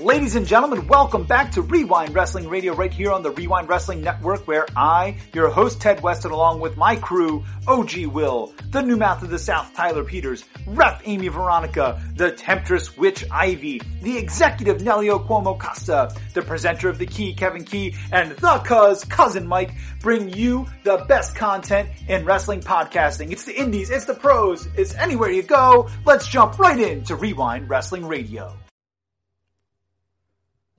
Ladies and gentlemen, welcome back to Rewind Wrestling Radio right here on the Rewind Wrestling Network where I, your host Ted Weston, along with my crew, OG Will, the new mouth of the South Tyler Peters, Ref Amy Veronica, the Temptress Witch Ivy, the executive Nelio Cuomo Costa, the presenter of The Key Kevin Key, and the cuz cousin Mike bring you the best content in wrestling podcasting. It's the indies, it's the pros, it's anywhere you go. Let's jump right into Rewind Wrestling Radio.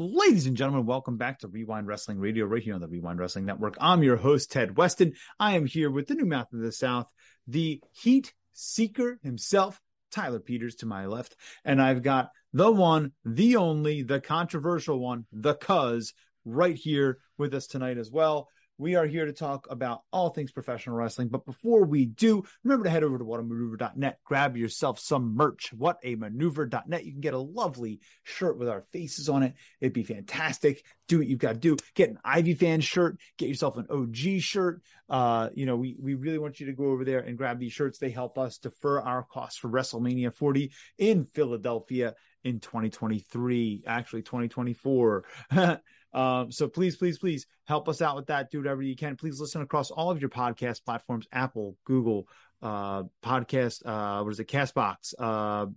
Ladies and gentlemen, welcome back to Rewind Wrestling Radio right here on the Rewind Wrestling Network. I'm your host, Ted Weston. I am here with the new mouth of the South, the Heat Seeker himself, Tyler Peters to my left. And I've got the one, the only, the controversial one, the cuz, right here with us tonight as well. We are here to talk about all things professional wrestling. But before we do, remember to head over to whatamaneuver.net, grab yourself some merch. Whatamaneuver.net. You can get a lovely shirt with our faces on it. It'd be fantastic. Do what you've got to do. Get an Ivy fan shirt, get yourself an OG shirt. Uh, you know, we, we really want you to go over there and grab these shirts. They help us defer our costs for WrestleMania 40 in Philadelphia in 2023, actually 2024. Um, so please, please, please help us out with that. Do whatever you can. Please listen across all of your podcast platforms: Apple, Google, uh, podcast. Uh, what is it? Castbox, uh,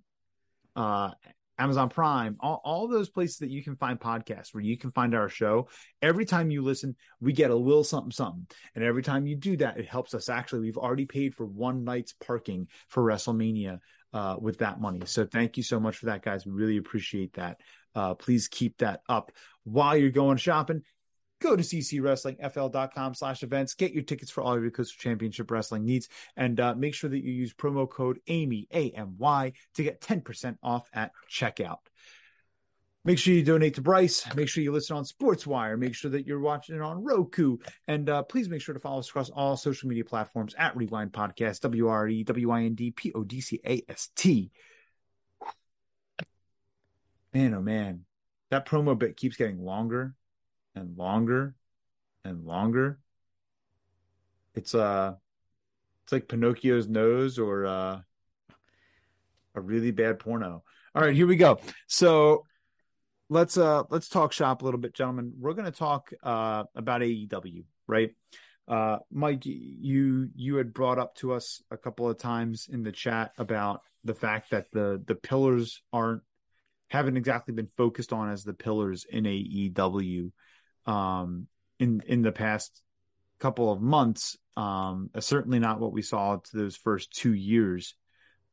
uh, Amazon Prime, all, all those places that you can find podcasts where you can find our show. Every time you listen, we get a little something, something. And every time you do that, it helps us. Actually, we've already paid for one night's parking for WrestleMania uh, with that money. So thank you so much for that, guys. We really appreciate that. Uh, please keep that up while you're going shopping. Go to ccwrestlingfl.com slash events. Get your tickets for all your Coastal Championship Wrestling needs. And uh, make sure that you use promo code AMY, A-M-Y, to get 10% off at checkout. Make sure you donate to Bryce. Make sure you listen on SportsWire. Make sure that you're watching it on Roku. And uh, please make sure to follow us across all social media platforms at Rewind Podcast, W R E W I N D P O D C A S T. Man, oh man, that promo bit keeps getting longer and longer and longer. It's uh it's like Pinocchio's nose or uh a really bad porno. All right, here we go. So let's uh let's talk shop a little bit, gentlemen. We're gonna talk uh about AEW, right? Uh Mike, you you had brought up to us a couple of times in the chat about the fact that the the pillars aren't haven't exactly been focused on as the pillars in AEW um, in in the past couple of months. Um, uh, certainly not what we saw to those first two years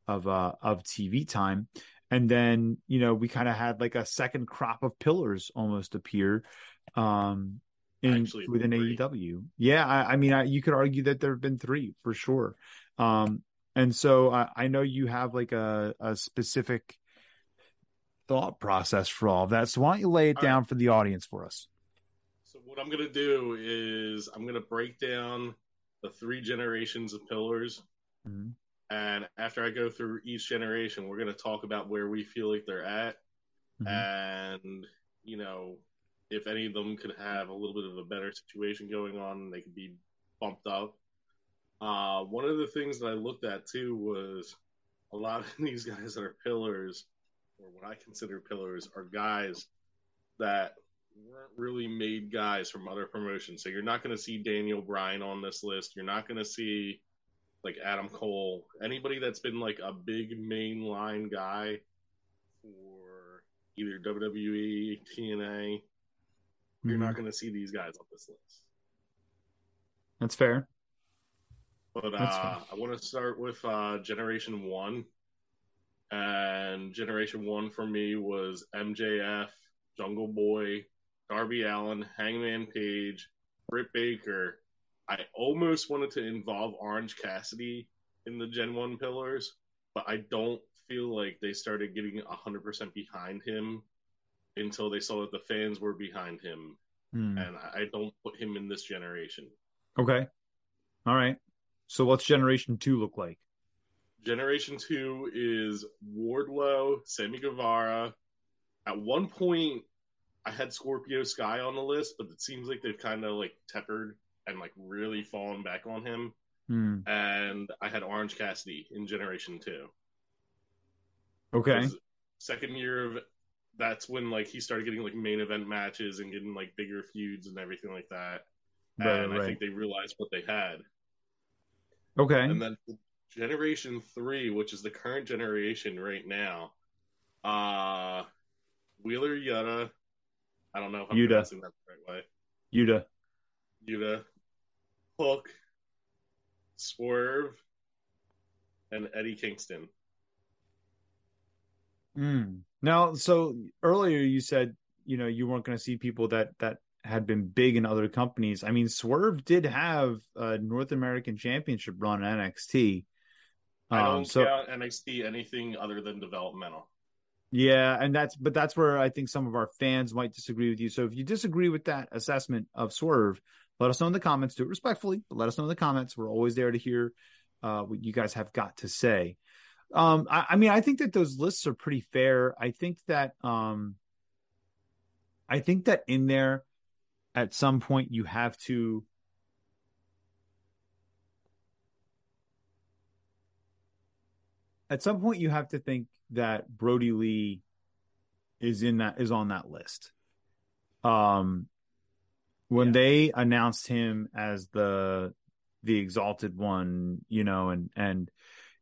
of uh, of TV time. And then you know we kind of had like a second crop of pillars almost appear um, in Actually, within three. AEW. Yeah, I, I mean I, you could argue that there have been three for sure. Um, and so I, I know you have like a, a specific thought process for all of that. So why don't you lay it all down right. for the audience for us? So what I'm going to do is I'm going to break down the three generations of pillars. Mm-hmm. And after I go through each generation, we're going to talk about where we feel like they're at. Mm-hmm. And, you know, if any of them could have a little bit of a better situation going on, they could be bumped up. Uh, one of the things that I looked at too was a lot of these guys that are pillars or what I consider pillars, are guys that weren't really made guys from other promotions. So you're not going to see Daniel Bryan on this list. You're not going to see like Adam Cole, anybody that's been like a big mainline guy for either WWE, TNA. Mm-hmm. You're not mm-hmm. going to see these guys on this list. That's fair. But That's uh, fair. I want to start with uh, Generation One and Generation One for me was MJF, Jungle Boy, Darby Allin, Hangman Page, Britt Baker. I almost wanted to involve Orange Cassidy in the Gen One pillars, but I don't feel like they started getting hundred percent behind him until they saw that the fans were behind him, hmm. and I don't put him in this generation. Okay, all right. So what's Generation Two look like? Generation two is Wardlow, Sammy Guevara. At one point, I had Scorpio Sky on the list, but it seems like they've kind of like tempered and like really fallen back on him. Hmm. And I had Orange Cassidy in Generation two. Okay. Second year of that's when like he started getting like main event matches and getting like bigger feuds and everything like that. Right, and right. I think they realized what they had. Okay. And then generation three, which is the current generation right now, uh Wheeler Yuta. I don't know if I'm Yuta. pronouncing that the right way. Yuta. Yuta, Hook, Swerve, and Eddie Kingston. Mm. Now, so earlier you said you know you weren't going to see people that that had been big in other companies. I mean, Swerve did have a North American Championship run at NXT. I Um, don't so count NXT anything other than developmental. yeah, and that's but that's where I think some of our fans might disagree with you. So if you disagree with that assessment of Swerve, let us know in the comments. Do it respectfully, but let us know in the comments. We're always there to hear uh, what you guys have got to say. Um, I, I mean, I think that those lists are pretty fair. I think that um, I think that in there, at some point, you have to. At some point, you have to think that Brodie Lee is in that is on that list. Um, when Yeah. they announced him as the the exalted one, you know, and and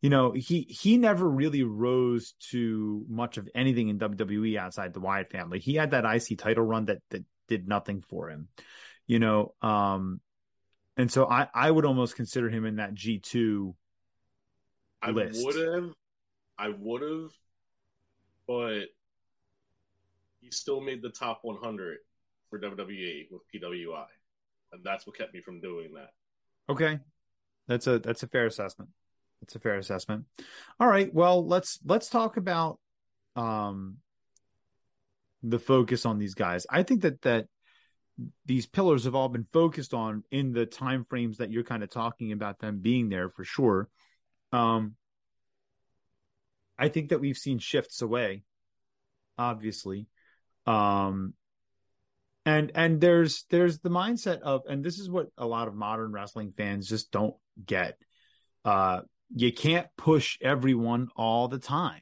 you know he he never really rose to much of anything in WWE outside the Wyatt family. He had that IC title run that that did nothing for him, you know. Um, and so I I would almost consider him in that G two. I list. would have, I would have, but he still made the top 100 for WWE with PWI, and that's what kept me from doing that. Okay, that's a that's a fair assessment. That's a fair assessment. All right, well let's let's talk about um the focus on these guys. I think that that these pillars have all been focused on in the time frames that you're kind of talking about them being there for sure. Um I think that we've seen shifts away obviously. Um and and there's there's the mindset of and this is what a lot of modern wrestling fans just don't get. Uh you can't push everyone all the time.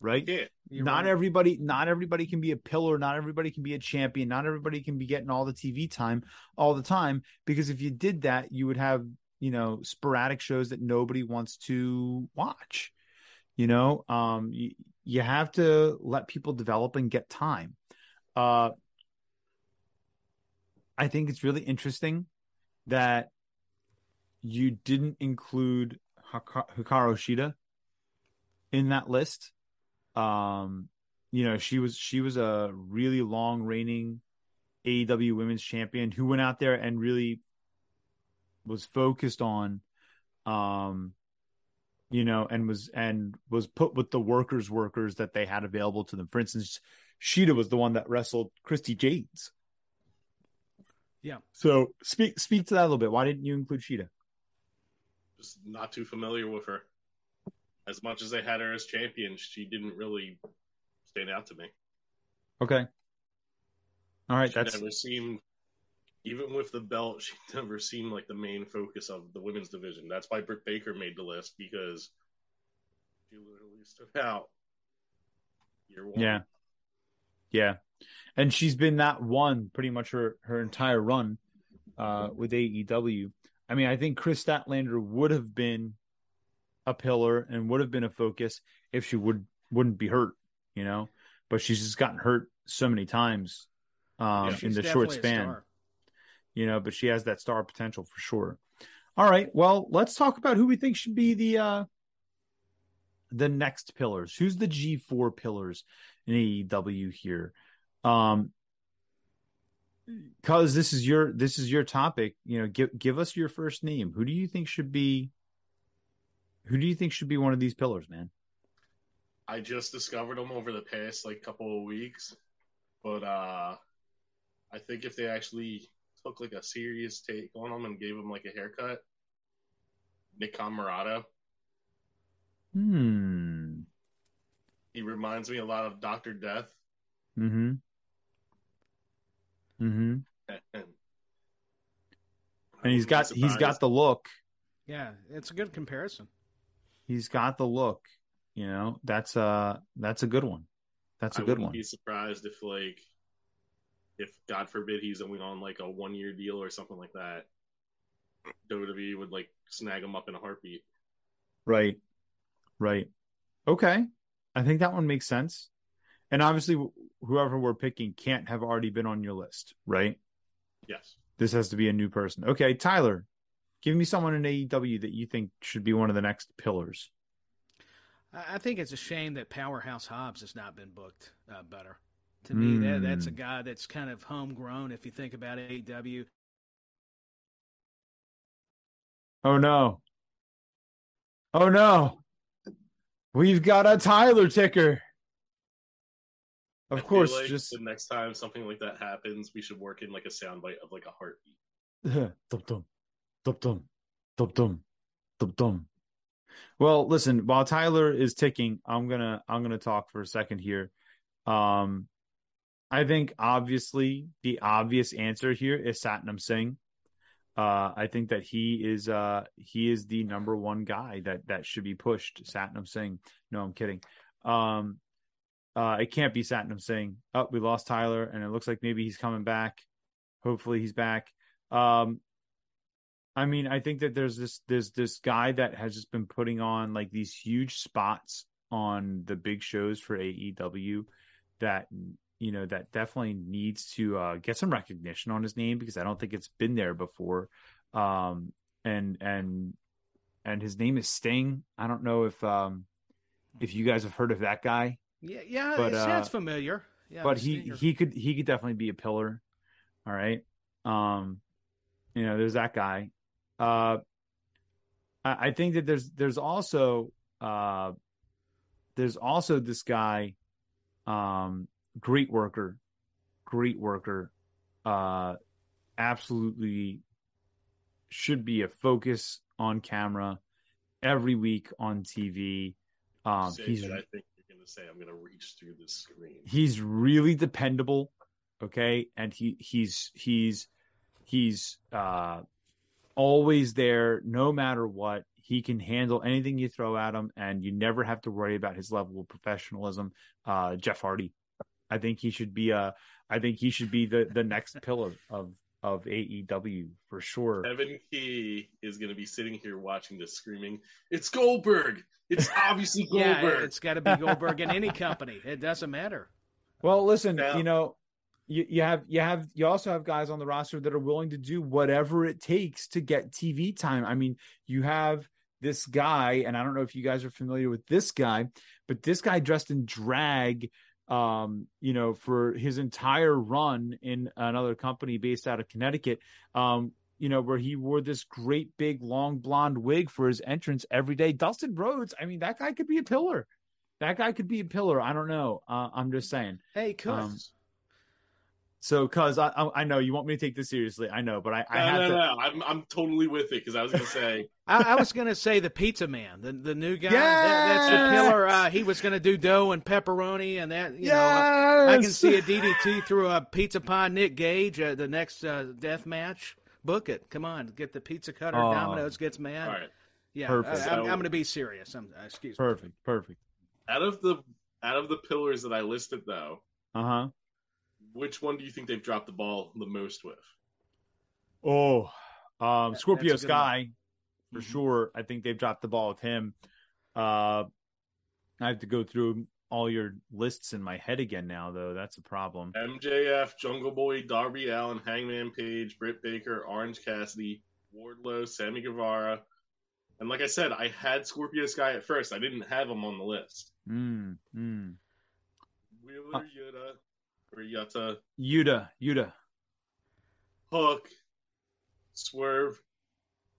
Right? Yeah, not right. everybody not everybody can be a pillar not everybody can be a champion not everybody can be getting all the tv time all the time because if you did that you would have you know sporadic shows that nobody wants to watch you know um you, you have to let people develop and get time. Uh i think it's really interesting that you didn't include hikaru shida in that list. Um, you know, she was she was a really long reigning AEW Women's Champion who went out there and really was focused on, um, you know, and was and was put with the workers workers that they had available to them. For instance, Shida was the one that wrestled Christi Jaynes. Yeah. So speak speak to that a little bit. Why didn't you include Shida? just not too familiar with her. As much as they had her as champion, she didn't really stand out to me. Okay. All right, she that's never seemed, even with the belt, she never seemed like the main focus of the women's division. That's why Britt Baker made the list because she literally stood out. Year one. Yeah. Yeah. And she's been that one pretty much her, her entire run uh, with AEW. I mean, I think Kris Statlander would have been a pillar and would have been a focus if she would wouldn't be hurt, you know. But she's just gotten hurt so many times um, Yeah, in the short definitely a span, star. You know. But she has that star potential for sure. All right, well, let's talk about who we think should be the uh, the next pillars. Who's the G four pillars in AEW here? Um, because this is your this is your topic. You know, give give us your first name. Who do you think should be? Who do you think should be one of these pillars, man? I just discovered them over the past like couple of weeks, but uh I think if they actually took like a serious take on them and gave them like a haircut, Nick Comoroto. Hmm. He reminds me a lot of Doctor Death. Mm-hmm. Mm-hmm. And, And he's got he's got the look. Yeah, it's a good comparison. He's got the look. You know, that's uh that's a good one. That's a I good wouldn't one. be surprised if like if God forbid he's only on like a one year deal or something like that. WWE would like snag him up in a heartbeat. Right. Right. Okay. I think that one makes sense. And obviously, whoever we're picking can't have already been on your list, right? Yes. This has to be a new person. Okay, Tyler, give me someone in AEW that you think should be one of the next pillars. I I think it's a shame that Powerhouse Hobbs has not been booked uh, better. To mm. me, that that's a hmm. guy that's kind of homegrown. If you think about AEW. Oh no. Oh no. We've got a Tyler ticker. Of I course, like just the next time something like that happens, we should work in like a soundbite of like a heartbeat. dum dum, dum dum, dum dum, dum dum. Well, listen, while Tyler is ticking, I'm gonna I'm gonna talk for a second here. Um, I think obviously the obvious answer here is Satnam Singh. Uh, I think that he is uh, he is the number one guy that that should be pushed. Satnam Singh. No, I'm kidding. Um, uh, it can't be Satnam Singh. Oh, we lost Tyler, and it looks like maybe he's coming back. Hopefully, he's back. Um, I mean, I think that there's this there's this guy that has just been putting on like these huge spots on the big shows for AEW that you know that definitely needs to uh, get some recognition on his name because I don't think it's been there before. Um, and and and his name is Sting. I don't know if um, if you guys have heard of that guy, yeah, yeah, But, it sounds uh, familiar. Yeah, but he Stinger. he could he could definitely be a pillar. All right, um, you know, there's that guy. Uh, I, I think that there's there's also uh, there's also this guy, um, great worker, great worker, uh, absolutely should be a focus on camera every week on TV. Um, he's I think you're gonna say I'm gonna reach through the screen. he's really dependable okay and he he's he's he's uh always there no matter what he can handle anything you throw at him and you never have to worry about his level of professionalism uh jeff hardy i think he should be uh i think he should be the the next pillar of of aew for sure Kevin Key is gonna be sitting here watching this screaming, It's Goldberg! It's obviously Goldberg! yeah, Goldberg. it's got to be Goldberg in any company. It doesn't matter. Well, listen, Now- you know, you, you have you have you also have guys on the roster that are willing to do whatever it takes to get TV time. I mean, you have this guy, and I don't know if you guys are familiar with this guy, but this guy dressed in drag um you know for his entire run in another company based out of Connecticut um you know where he wore this great big long blonde wig for his entrance every day. Dustin Rhodes I mean that guy could be a pillar. That guy could be a pillar. I don't know. Uh, I'm just saying. Hey, could Um, so, cause I, I I know you want me to take this seriously. I know, but I, I no, have no, to. no. I'm I'm totally with it because I was gonna say I, I was going to say the pizza man, the the new guy. That, that's the pillar. Uh, he was going to do dough and pepperoni, and that you know. I, I can see a DDT through a pizza pie. Nick Gage, uh, the next uh, death match. Book it. Come on, get the pizza cutter. Oh. Domino's gets mad. all right. Yeah, Perfect. I, am I'm going to be serious. I'm, uh, excuse me. Perfect, perfect. Out of the out of the pillars that I listed though, Uh huh. Which one do you think they've dropped the ball the most with? Oh, um, That- Scorpio that's one. Sky for Mhm. sure. I think they've dropped the ball with him. Uh, I have to go through all your lists in my head again now, though. That's a problem. MJF, Jungle Boy, Darby Allin, Hangman Page, Britt Baker, Orange Cassidy, Wardlow, Sammy Guevara. And like I said, I had Scorpio Sky at first. I didn't have him on the list. Mm, mm. Wheeler Yuta, or Yutta, Yuta, Yuta. Hook, Swerve,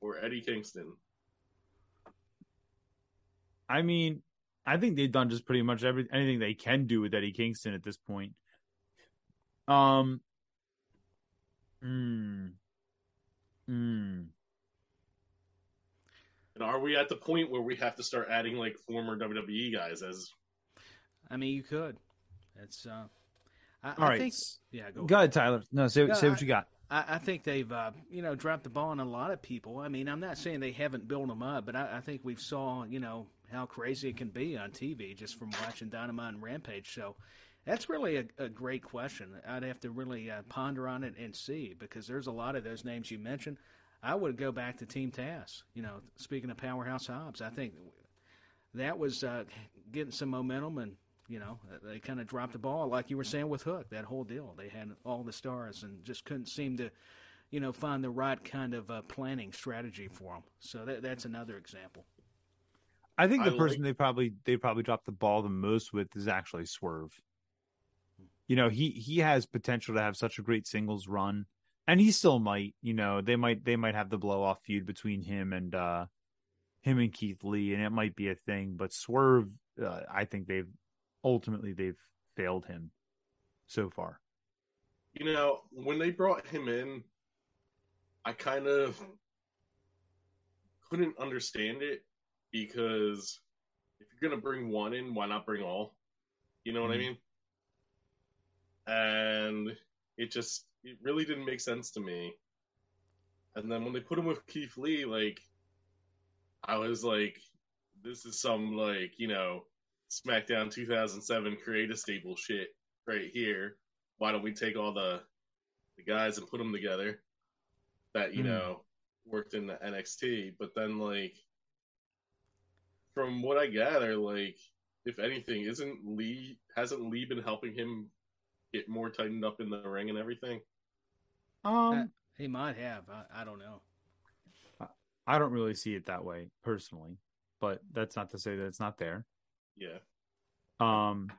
or Eddie Kingston. I mean, I think they've done just pretty much every anything they can do with Eddie Kingston at this point. Um. Hmm. Hmm. And are we at the point where we have to start adding like former WWE guys as I mean, you could. It's. Uh, I, All I right. think. Yeah, go. Go ahead, Tyler. No, say Yeah, say what I- you got. I, I think they've, uh, you know, dropped the ball on a lot of people. I mean, I'm not saying they haven't built them up, but I, I think we've saw, you know, how crazy it can be on TV just from watching Dynamite and Rampage. So, That's really a, a great question. I'd have to really uh, ponder on it and see because there's a lot of those names you mentioned. I would go back to Team Taz. You know, speaking of Powerhouse Hobbs, I think that was uh, getting some momentum, and you know they kind of dropped the ball, like you were saying with Hook. That whole deal, they had all the stars and just couldn't seem to, you know, find the right kind of uh, planning strategy for them. So that, that's another example. I think the I person like... they probably they probably dropped the ball the most with is actually Swerve. You know, he he has potential to have such a great singles run, and he still might. You know, they might they might have the blow off feud between him and uh him and Keith Lee, and it might be a thing. But Swerve, uh, I think they've ultimately they've failed him so far. You know, when they brought him in, I kind of couldn't understand it because if you're gonna bring one in, why not bring all? You know what mm-hmm. I mean? And it just it really didn't make sense to me. And then when they put him with Keith Lee, like I was like, this is some like you know SmackDown 2007 create a stable shit right here. Why don't we take all the the guys and put them together that you mm. know worked in the NXT? But then like from what I gather, like if anything, isn't Lee hasn't Lee been helping him get more tightened up in the ring and everything? Um, uh, he might have. I, I don't know. I don't really see it that way personally, but that's not to say that it's not there. Yeah. Um,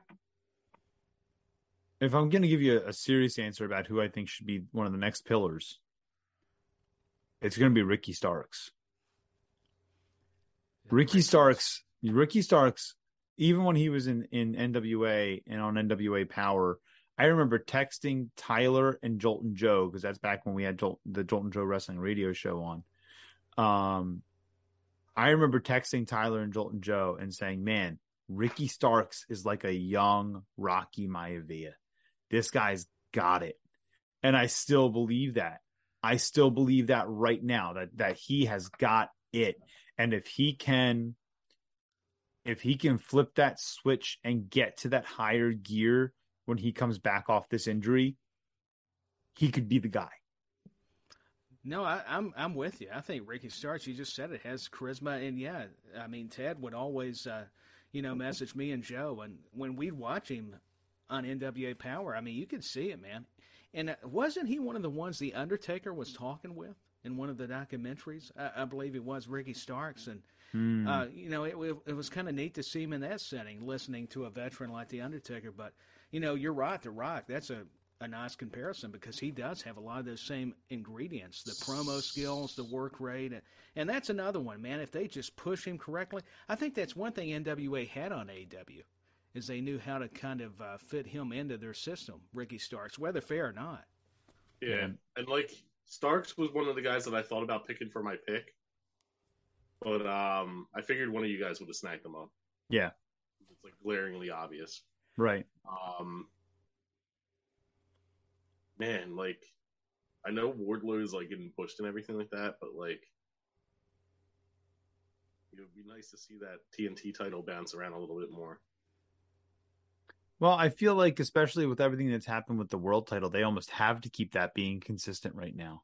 if I'm going to give you a, a, serious answer about who I think should be one of the next pillars, it's going to be Ricky Starks. Ricky Starks, Ricky Starks, even when he was in, in NWA and on NWA Power, I remember texting Tyler and Joltin' Joe because that's back when we had Jolt, the Joltin' Joe Wrestling Radio Show on. Um, I remember texting Tyler and Joltin' Joe and saying, "Man, Ricky Starks is like a young Rocky Maivia. This guy's got it," and I still believe that. I still believe that right now that that he has got it and if he can if he can flip that switch and get to that higher gear when he comes back off this injury, he could be the guy. No, I, am I'm, I'm with you. I think Ricky Starks, you just said it, has charisma, and yeah, I mean Ted would always, uh, you know, message me and Joe, and when we'd watch him on NWA Power, I mean, you could see it, man. And uh, wasn't he one of the ones the Undertaker was talking with? in one of the documentaries. I, I believe it was Ricky Starks, and mm. uh, you know, it, it, it was kind of neat to see him in that setting, listening to a veteran like the Undertaker. But you know, you're right, The Rock. That's a a nice comparison because he does have a lot of those same ingredients the promo skills the work rate and that's another one man. If they just push him correctly i think that's one thing nwa had on aw is they knew how to kind of uh, fit him into their system ricky starks whether fair or not. Yeah. And like Starks was one of the guys that I thought about picking for my pick, but um, I figured one of you guys would have snagged them up. Yeah, it's like glaringly obvious, right? Um, man, like I know Wardlow is like getting pushed and everything like that, but like it would be nice to see that TNT title bounce around a little bit more. Well, I feel like, especially with everything that's happened with the world title, they almost have to keep that being consistent right now.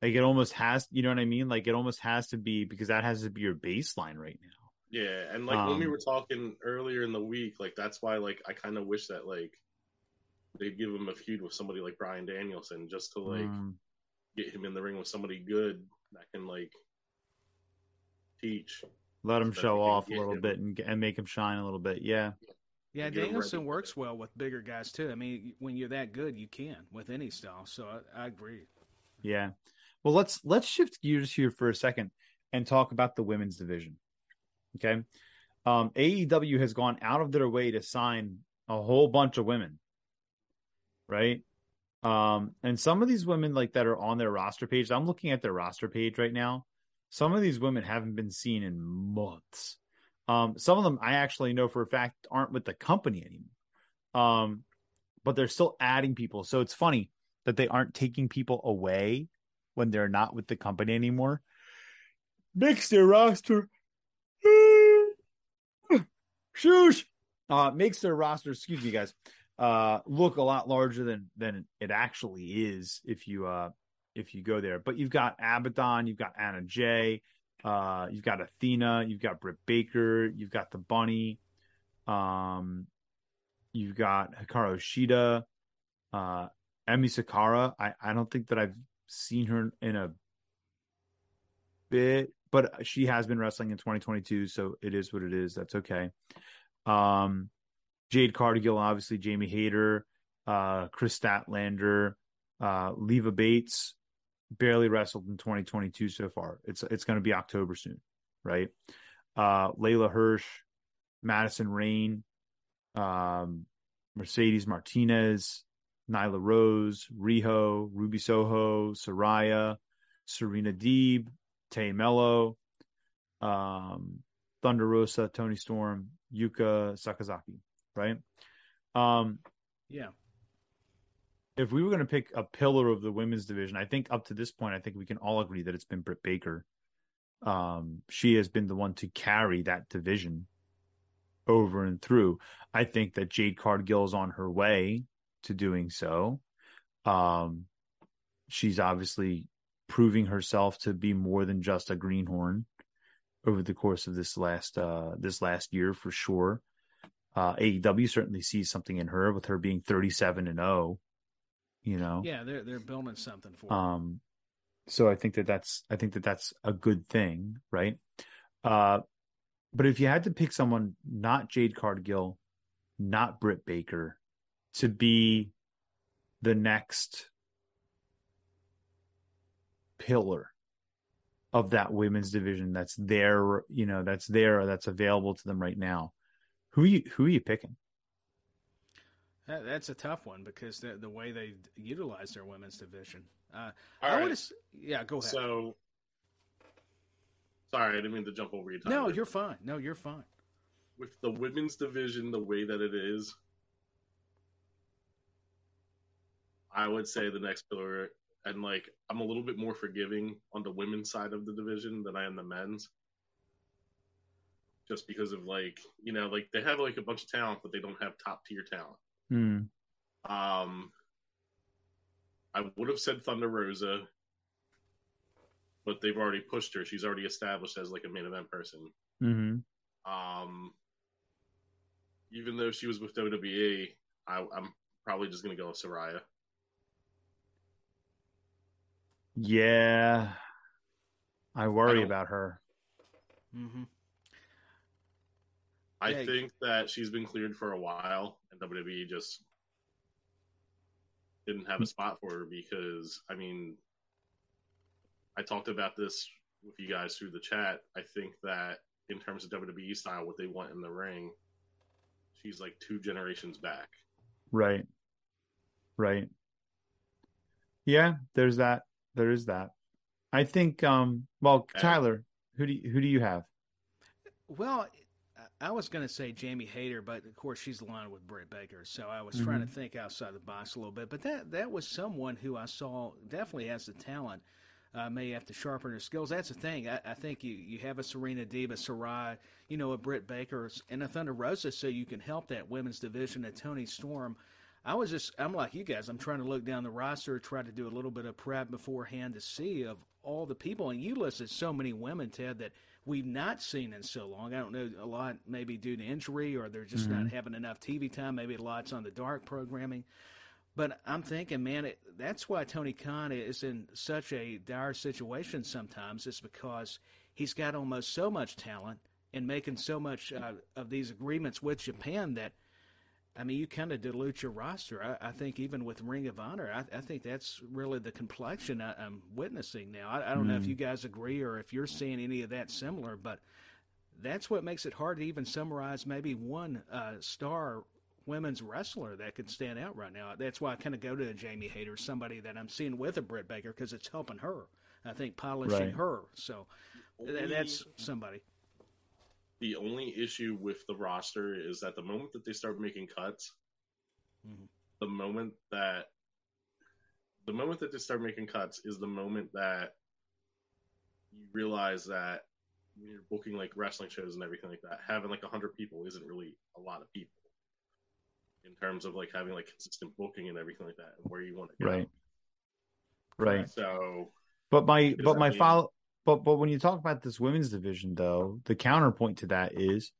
Like it almost has, you know what I mean? Like it almost has to be because that has to be your baseline right now. Yeah, and like um, when we um, were talking earlier in the week, like that's why, like I kind of wish that like they'd give him a feud with somebody like Bryan Danielson just to like um, get him in the ring with somebody good that can like teach. Let him show off a little him. bit and, and make him shine a little bit. Yeah. yeah. Yeah, Danielson works well with bigger guys too. I mean, when you're that good, you can with any style. So I, I agree. Yeah. Well, let's let's shift gears here for a second and talk about the women's division. Okay. Um, AEW has gone out of their way to sign a whole bunch of women, right? Um, and some of these women like that are on their roster page. I'm looking at their roster page right now. Some of these women haven't been seen in months. Um, some of them I actually know for a fact aren't with the company anymore. Um, but they're still adding people. So it's funny that they aren't taking people away when they're not with the company anymore. Makes their roster shush uh makes their roster, excuse me guys, uh, look a lot larger than than it actually is if you uh if you go there. But you've got Abaddon, you've got Anna Jay, uh, you've got Athena, you've got Britt Baker, you've got the Bunny, um, you've got Hikaru Shida, uh, Emi Sakura. I I don't think that I've seen her in a bit, but she has been wrestling in 2022, so it is what it is. That's okay. Um, Jade Cargill, obviously, Jamie Hayter, uh, Kris Statlander, uh, Leva Bates, barely wrestled in 2022 so far. It's it's going to be October soon, right? Uh, Leyla Hirsch, Madison Rayne, um, Mercedes Martinez, Nyla Rose, Riho, Ruby Soho, Saraya, Serena Deeb, Tay Melo, um, Thunder Rosa, Toni Storm, Yuka Sakazaki, right? Um, yeah. If we were going to pick a pillar of the women's division, I think up to this point, I think we can all agree that it's been Britt Baker. Um, she has been the one to carry that division over and through. I think that Jade Cargill is on her way to doing so. Um, she's obviously proving herself to be more than just a greenhorn over the course of this last uh, this last year for sure. Uh, AEW certainly sees something in her with her being 37 and 0. You know, yeah, they're they're building something for. Um, so I think that that's I think that that's a good thing, right? Uh, but if you had to pick someone not Jade Cargill, not Britt Baker, to be the next pillar of that women's division that's there, you know, that's there, that's available to them right now. Who are you who are you picking? That, that's a tough one because the the way they utilize their women's division. Uh, All I right. would, yeah, go ahead. So, sorry, I didn't mean to jump over you. no, you're fine. No, you're fine. with the women's division the way that it is. I would say the next pillar, and like I'm a little bit more forgiving on the women's side of the division than I am the men's, just because of like you know like they have like a bunch of talent, but they don't have top tier talent. Hmm. Um, I would have said Thunder Rosa, but they've already pushed her. She's already established as like a main event person. Mm-hmm. Um, even though she was with WWE, I, I'm probably just gonna go with Saraya. Yeah. I worry don't- about her. hmm I Yeah. think that she's been cleared for a while, and WWE just didn't have a spot for her because, I mean, I talked about this with you guys through the chat. I think that in terms of WWE style, what they want in the ring, she's like two generations back. Right. Right. Yeah, there's that. There is that. I think um well, Okay. Tyler, who do you, who do you have? Well, I was going to say Jamie Hayter, but of course she's aligned with Britt Baker, so I was trying to think outside the box a little bit. But that that was someone who I saw definitely has the talent. Uh, may have to sharpen her skills. That's the thing. I, I think you, you have a Serena Deeb, a Sarai, you know, a Britt Baker, and a Thunder Rosa, so you can help that women's division. A Toni Storm. I was just, I'm like you guys. I'm trying to look down the roster, try to do a little bit of prep beforehand to see of all the people. And you listed so many women, Ted, that we've not seen in so long. I don't know, a lot maybe due to injury or they're just not having enough TV time. Maybe a lots on the dark programming. But I'm thinking, man, it, that's why Tony Khan is in such a dire situation sometimes. Is because he's got almost so much talent and making so much uh, of these agreements with Japan that, I mean, you kind of dilute your roster. I, I think even with Ring of Honor, I, I think that's really the complexion I, I'm witnessing now. I, I don't know if you guys agree or if you're seeing any of that similar, but that's what makes it hard to even summarize maybe one uh, star women's wrestler that could stand out right now. That's why I kind of go to a Jamie Hayter, somebody that I'm seeing with a Britt Baker because it's helping her. I think polishing Right. her. So th- that's somebody. The only issue with the roster is that the moment that they start making cuts, Mhm. the moment that the moment that they start making cuts is the moment that you realize that when you're booking like wrestling shows and everything like that, having like hundred people isn't really a lot of people. in terms of like having like consistent booking and everything like that, and where you want to go. Right. Right. So, but my but my follow but but when you talk about this women's division though, the counterpoint to that is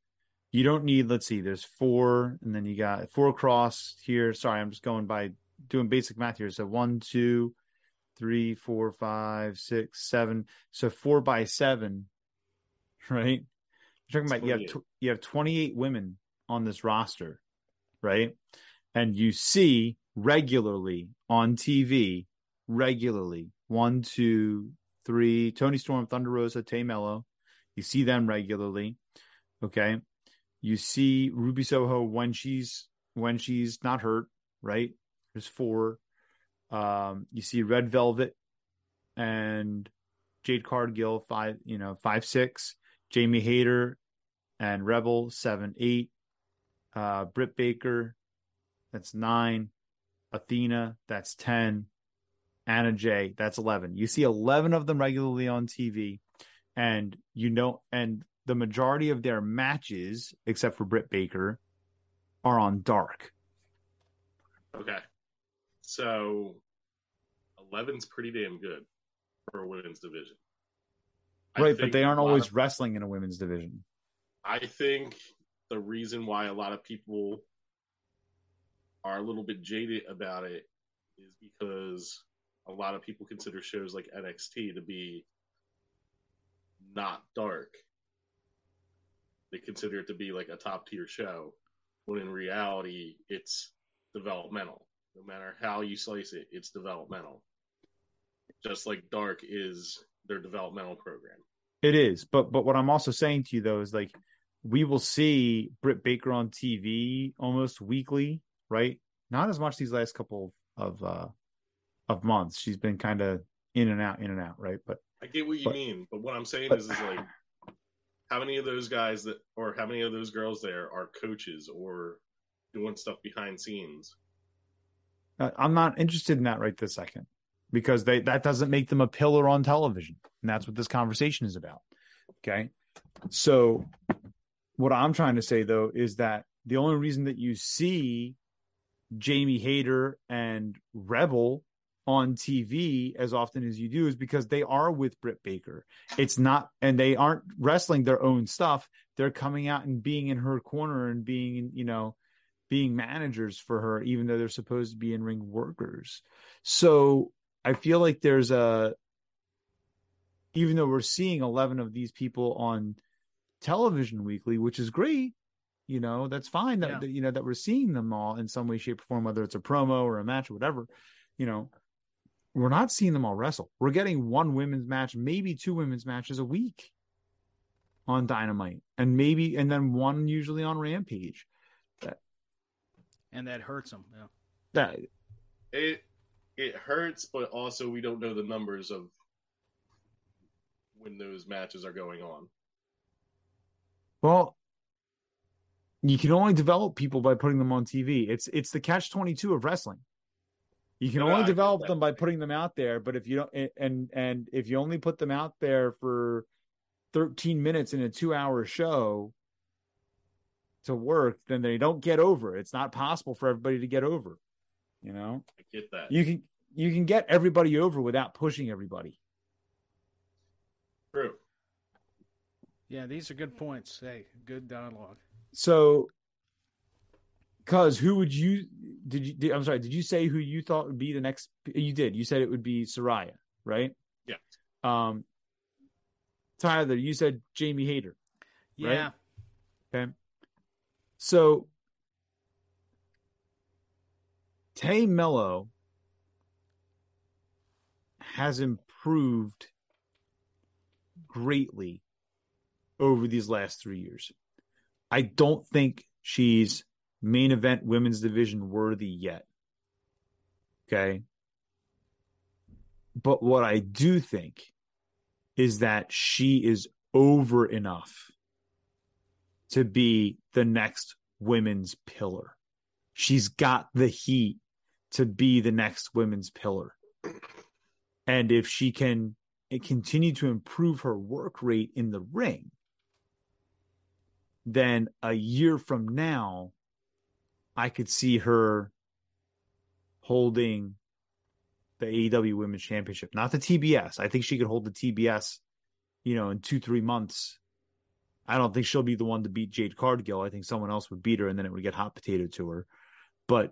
you don't need let's see, there's four and then you got four across here. Sorry, I'm just going by doing basic math here. So one, two, three, four, five, six, seven. So four by seven, right? You're talking about you have tw- you have 28 women on this roster, right? And you see regularly on TV, regularly one, two, three, Toni Storm, Thunder Rosa, Tay Melo. You see them regularly. Okay. You see Ruby Soho when she's when she's not hurt, right? There's four. Um, you see Red Velvet and Jade Cargill, five, you know, five, six, Jamie Hayter and Rebel, seven, eight, uh, Britt Baker, that's nine, Athena, that's 10, Anna Jay, that's 11. You see 11 of them regularly on TV, and you know, and the majority of their matches, except for Britt Baker, are on dark. Okay. So 11's pretty damn good for a women's division. I Right, but they aren't always of- wrestling in a women's division. I think the reason why a lot of people are a little bit jaded about it is because a lot of people consider shows like NXT to be not dark. They consider it to be like a top tier show, when in reality, it's developmental. No matter how you slice it, it's developmental. Just like Dark is their developmental program. It is, but but what I'm also saying to you though is like we will see Britt Baker on TV almost weekly, right? Not as much these last couple of uh of months. She's been kind of in and out, in and out, right? But I get what you But- mean, but what I'm saying but- is, is like, how many of those guys that, or how many of those girls there are coaches or doing stuff behind scenes? uh, I'm not interested in that right this second because they that doesn't make them a pillar on television, and that's what this conversation is about. Okay, so what I'm trying to say though is that the only reason that you see Jamie Hayter and Rebel on TV as often as you do is because they are with Britt Baker. It's not, and they aren't wrestling their own stuff. They're coming out and being in her corner and being, you know, being managers for her, even though they're supposed to be in ring workers. So I feel like there's a, even though we're seeing 11 of these people on television weekly, which is great, you know, that's fine that, Yeah. that, you know, that we're seeing them all in some way, shape, or form, whether it's a promo or a match or whatever, you know, we're not seeing them all wrestle. We're getting one women's match, maybe two women's matches a week on Dynamite, and maybe, and then one usually on Rampage. and that hurts them. Yeah. That It it hurts, but also we don't know the numbers of when those matches are going on. Well, you can only develop people by putting them on TV. It's it's the catch twenty two of wrestling. You can No, only I develop them by putting them out there, but if you don't, and and if you only put them out there for thirteen minutes in a two hour show to work, then they don't get over. It's not possible for everybody to get over. You know, I get that. you can you can get everybody over without pushing everybody. True. Yeah, these are good points. Hey, good dialogue. So, cause who would you did you? Did, I'm sorry. Did you say who you thought would be the next? You did. You said it would be Saraya, right? Yeah. Um, Tyler, you said Jamie Hayter. Right? Yeah. Okay. So, Tay Melo has improved greatly over these last three years. I don't think she's main event women's division worthy yet. Okay. But what I do think is that she is over enough to be the next women's pillar. She's got the heat to be the next women's pillar. And if she can continue to improve her work rate in the ring, then a year from now, I could see her holding the AEW Women's Championship, not the TBS. I think she could hold the TBS, you know, in two, three months. I don't think she'll be the one to beat Jade Cargill. I think someone else would beat her and then it would get hot potato to her. But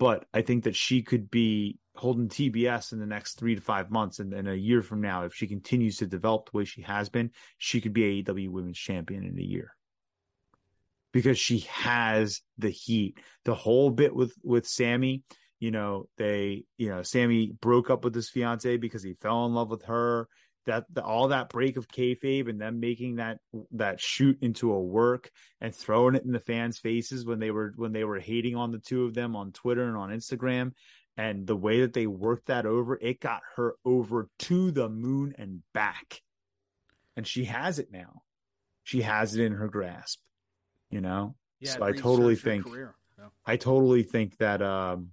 but I think that she could be holding TBS in the next three to five months. And then a year from now, if she continues to develop the way she has been, she could be AEW Women's Champion in a year because she has the heat. The whole bit with with Sammy, you know, they, you know, Sammy broke up with his fiance because he fell in love with her. That the, all that break of kayfabe and them making that that shoot into a work and throwing it in the fans' faces when they were when they were hating on the two of them on Twitter and on Instagram, and the way that they worked that over, it got her over to the moon and back, and she has it now. She has it in her grasp you know. Yeah, so I totally think I totally think that um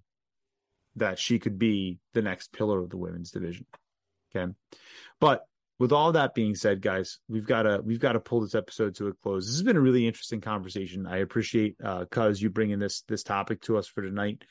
that she could be the next pillar of the women's division. Okay. But with all that being said, guys, we've got to we've got to pull this episode to a close. This has been a really interesting conversation. I appreciate uh, cuz you bringing this this topic to us for tonight.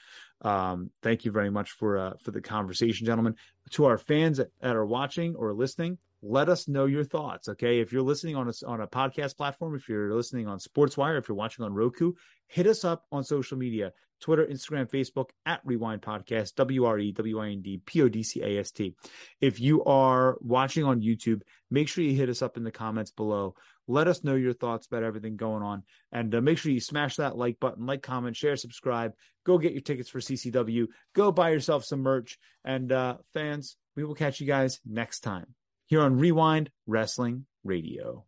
Um, thank you very much for uh, for the conversation, gentlemen. To our fans that, that are watching or listening, let us know your thoughts. Okay. If you're listening on a, on a podcast platform, if you're listening on SportsWire, if you're watching on Roku, hit us up on social media Twitter, Instagram, Facebook at WreWind Podcast, W R E W I N D P O D C A S T. If you are watching on YouTube, make sure you hit us up in the comments below. Let us know your thoughts about everything going on. And uh, make sure you smash that like button, like, comment, share, subscribe. Go get your tickets for CCW. Go buy yourself some merch. And uh, fans, we will catch you guys next time here on Wre-Wind Wrestling Radio.